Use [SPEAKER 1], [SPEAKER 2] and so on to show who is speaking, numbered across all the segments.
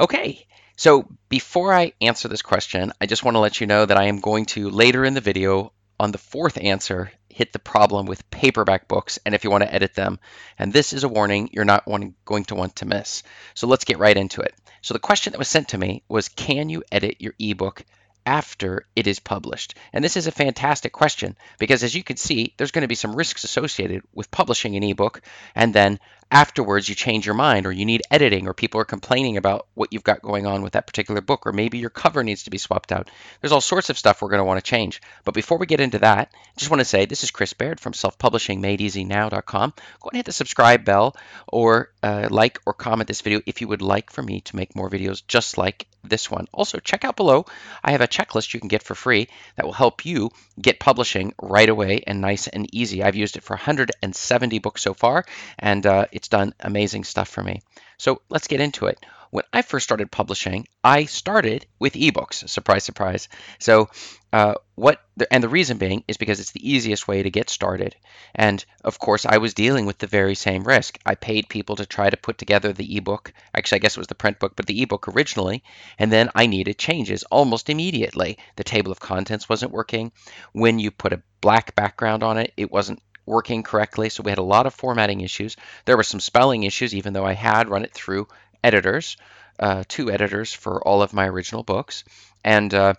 [SPEAKER 1] Okay, so before I answer this question, I just want to let you know that I am going to later in the video on the fourth answer hit the problem with paperback books and if you want to edit them. And this is a warning you're not going to want to miss. So let's get right into it. So the question that was sent to me was can you edit your ebook after it is published? And this is a fantastic question because as you can see, there's going to be some risks associated with publishing an ebook and then afterwards you change your mind or you need editing or people are complaining about what you've got going on with that particular book or maybe your cover needs to be swapped out. There's all sorts of stuff we're going to want to change. But before we get into that, I just want to say this is Chris Baird from selfpublishingmadeeasynow.com. Go ahead and hit the subscribe bell or uh, like or comment this video if you would like for me to make more videos just like this one. Also, check out below. I have a checklist you can get for free that will help you get publishing right away and nice and easy. I've used it for 170 books so far, and uh, it's done amazing stuff for me. So let's get into it. When I first started publishing, I started with ebooks. Surprise, surprise. So, uh, what, the, and the reason being is because it's the easiest way to get started. And of course, I was dealing with the very same risk. I paid people to try to put together the ebook. Actually, I guess it was the print book, but the ebook originally. And then I needed changes almost immediately. The table of contents wasn't working. When you put a black background on it, it wasn't working correctly. So we had a lot of formatting issues. There were some spelling issues, even though I had run it through editors, uh, two editors for all of my original books, and uh,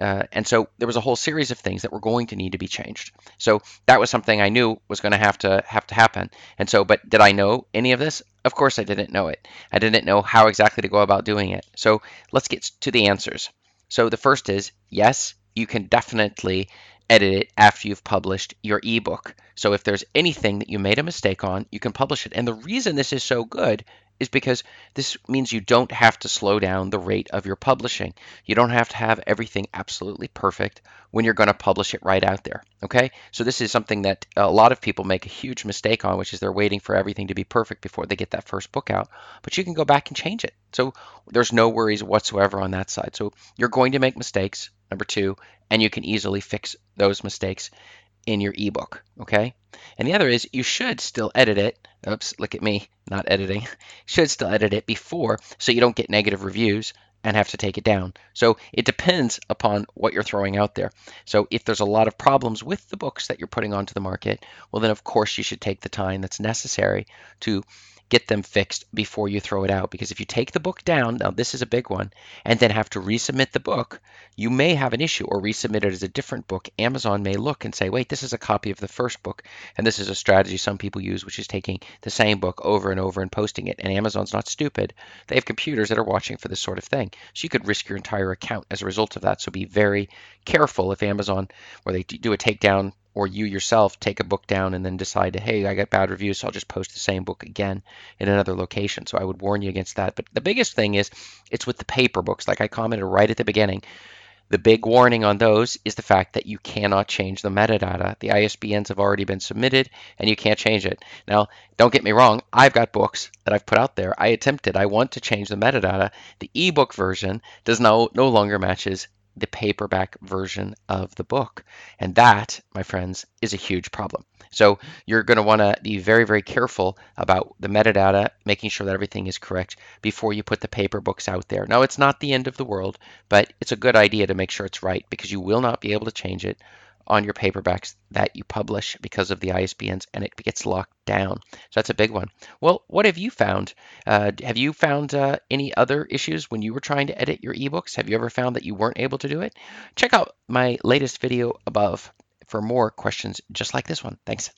[SPEAKER 1] uh, and so there was a whole series of things that were going to need to be changed. So that was something I knew was going to have to have to happen. And so, but did I know any of this? Of course, I didn't know it. I didn't know how exactly to go about doing it. So let's get to the answers. So the first is yes, you can definitely edit it after you've published your ebook. So if there's anything that you made a mistake on, you can publish it. And the reason this is so good is because this means you don't have to slow down the rate of your publishing. You don't have to have everything absolutely perfect when you're going to publish it right out there. Okay, so this is something that a lot of people make a huge mistake on, which is they're waiting for everything to be perfect before they get that first book out. But you can go back and change it. So there's no worries whatsoever on that side. So you're going to make mistakes, number two, and you can easily fix those mistakes in your ebook, okay? And the other is you should still edit it. Oops, look at me, not editing. should still edit it before so you don't get negative reviews and have to take it down. So it depends upon what you're throwing out there. So if there's a lot of problems with the books that you're putting onto the market, well then of course you should take the time that's necessary to get them fixed before you throw it out. Because if you take the book down, now this is a big one, and then have to resubmit the book, you may have an issue or resubmit it as a different book. Amazon may look and say, wait, this is a copy of the first book. And this is a strategy some people use, which is taking the same book over and over and posting it. And Amazon's not stupid. They have computers that are watching for this sort of thing. So you could risk your entire account as a result of that. So be very careful if Amazon, or they do a takedown or you yourself take a book down and then decide hey, I got bad reviews, so I'll just post the same book again in another location. So I would warn you against that. But the biggest thing is it's with the paper books, like I commented right at the beginning. The big warning on those is the fact that you cannot change the metadata. The ISBNs have already been submitted and you can't change it. Now, don't get me wrong, I've got books that I've put out there. I attempted, I want to change the metadata. The ebook version does no, no longer matches the paperback version of the book. And that, my friends, is a huge problem. So you're going to want to be very, very careful about the metadata, making sure that everything is correct before you put the paper books out there. Now, it's not the end of the world, but it's a good idea to make sure it's right because you will not be able to change it on your paperbacks that you publish because of the ISBNs and it gets locked down. So that's a big one. Well, what have you found? Uh, have you found uh, any other issues when you were trying to edit your ebooks? Have you ever found that you weren't able to do it? Check out my latest video above for more questions just like this one. Thanks.